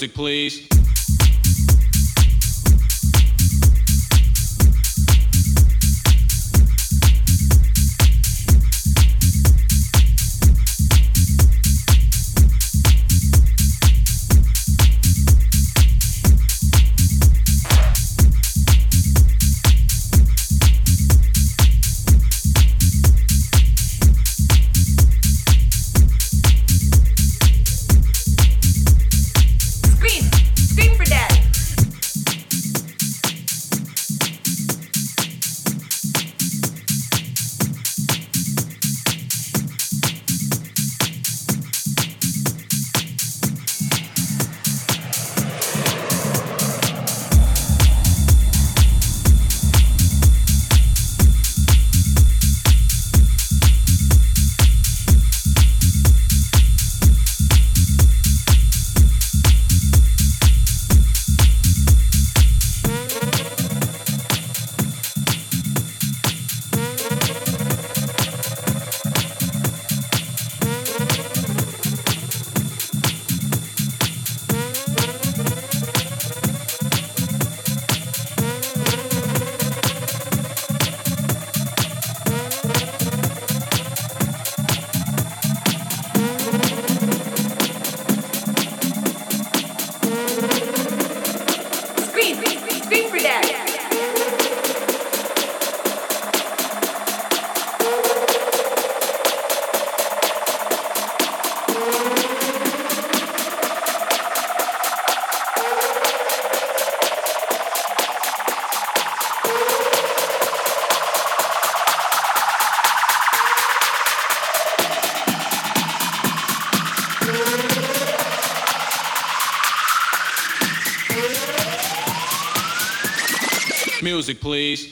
Music, please. Music, please.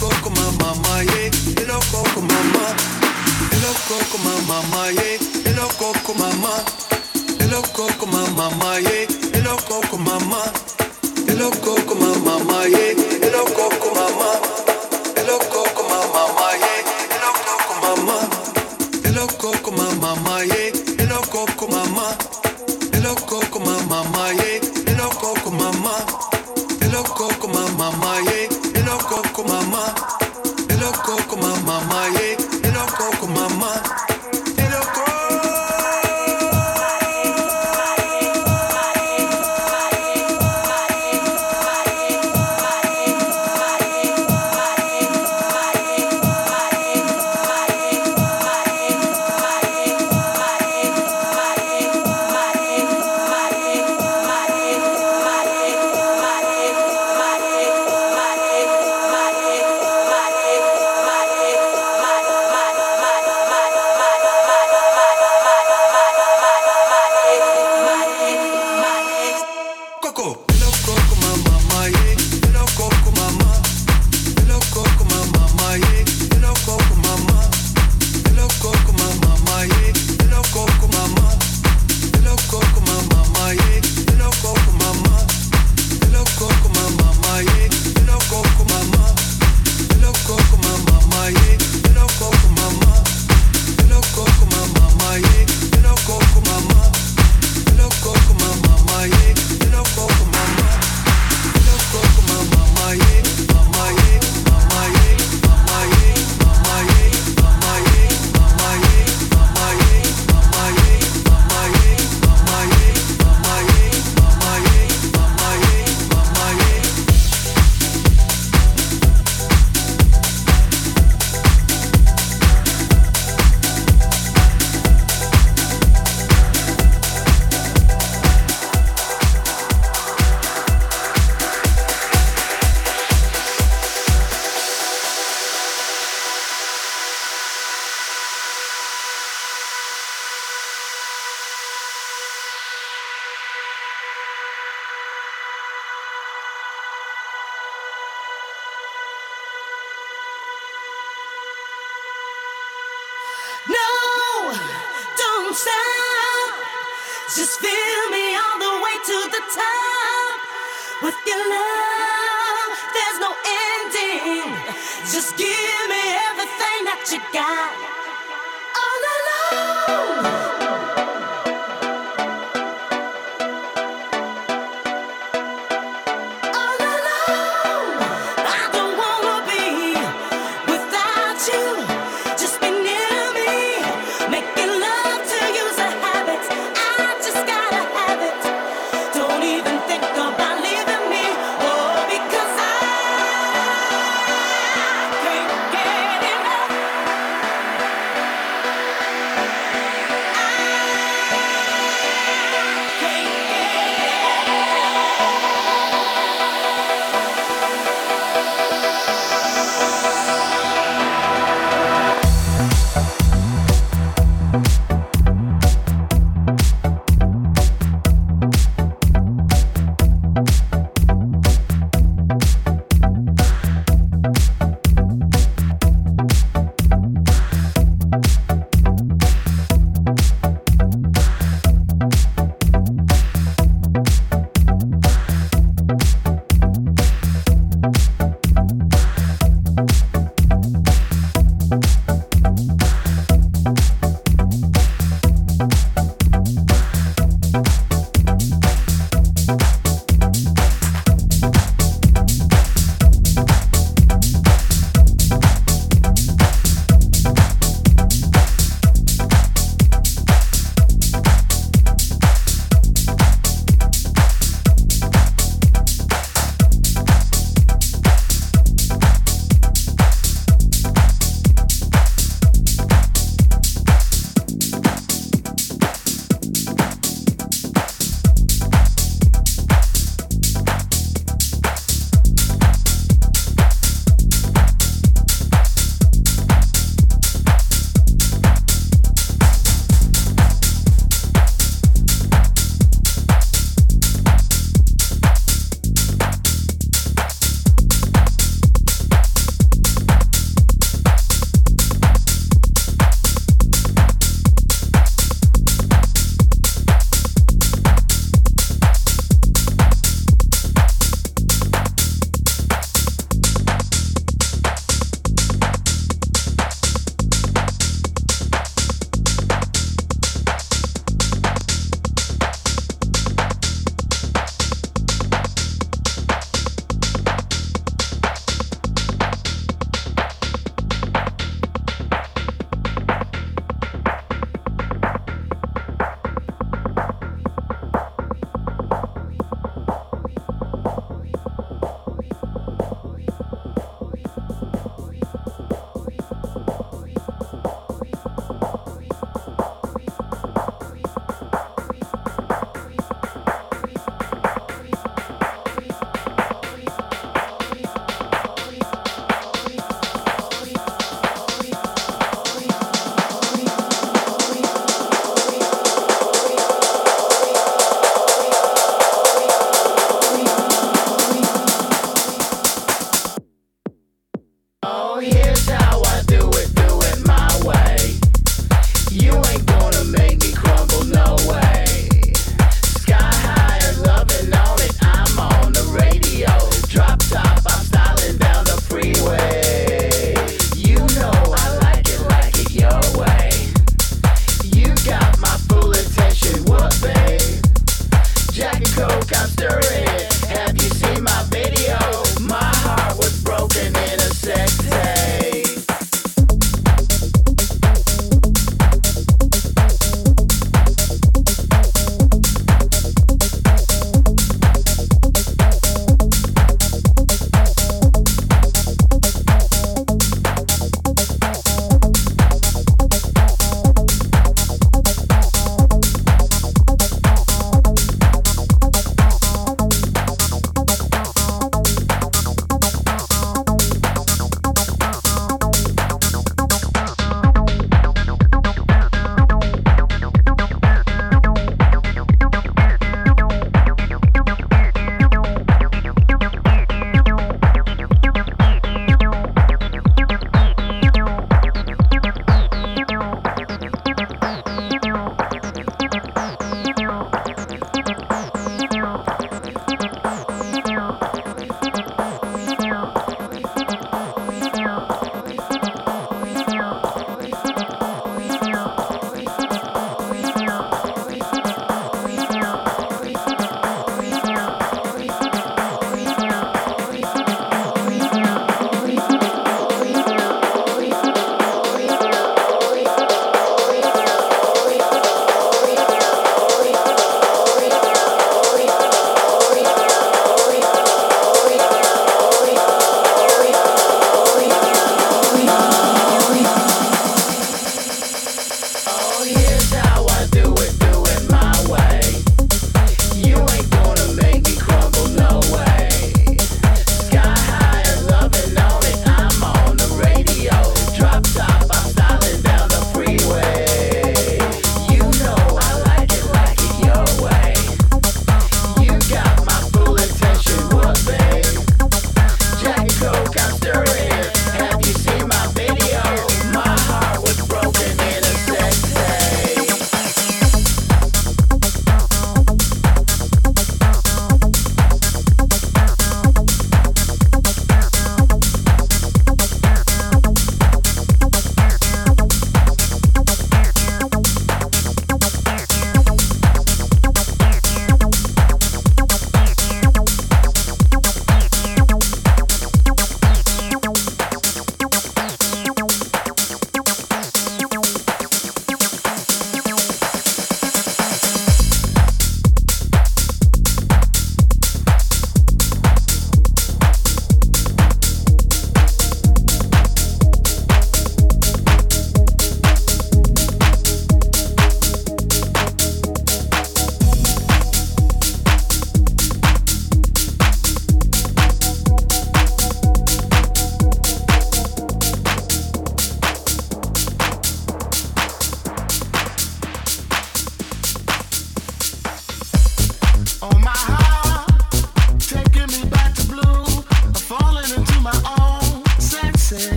loco con mama, yeah. Estoy loco con mamá. Estoy loco con mama, yeah. Mamá. Estoy mama, mamá. Estoy mama, yeah. Mamá. Mama, yeah. Mamá. Estoy mama, mamá. Estoy mama.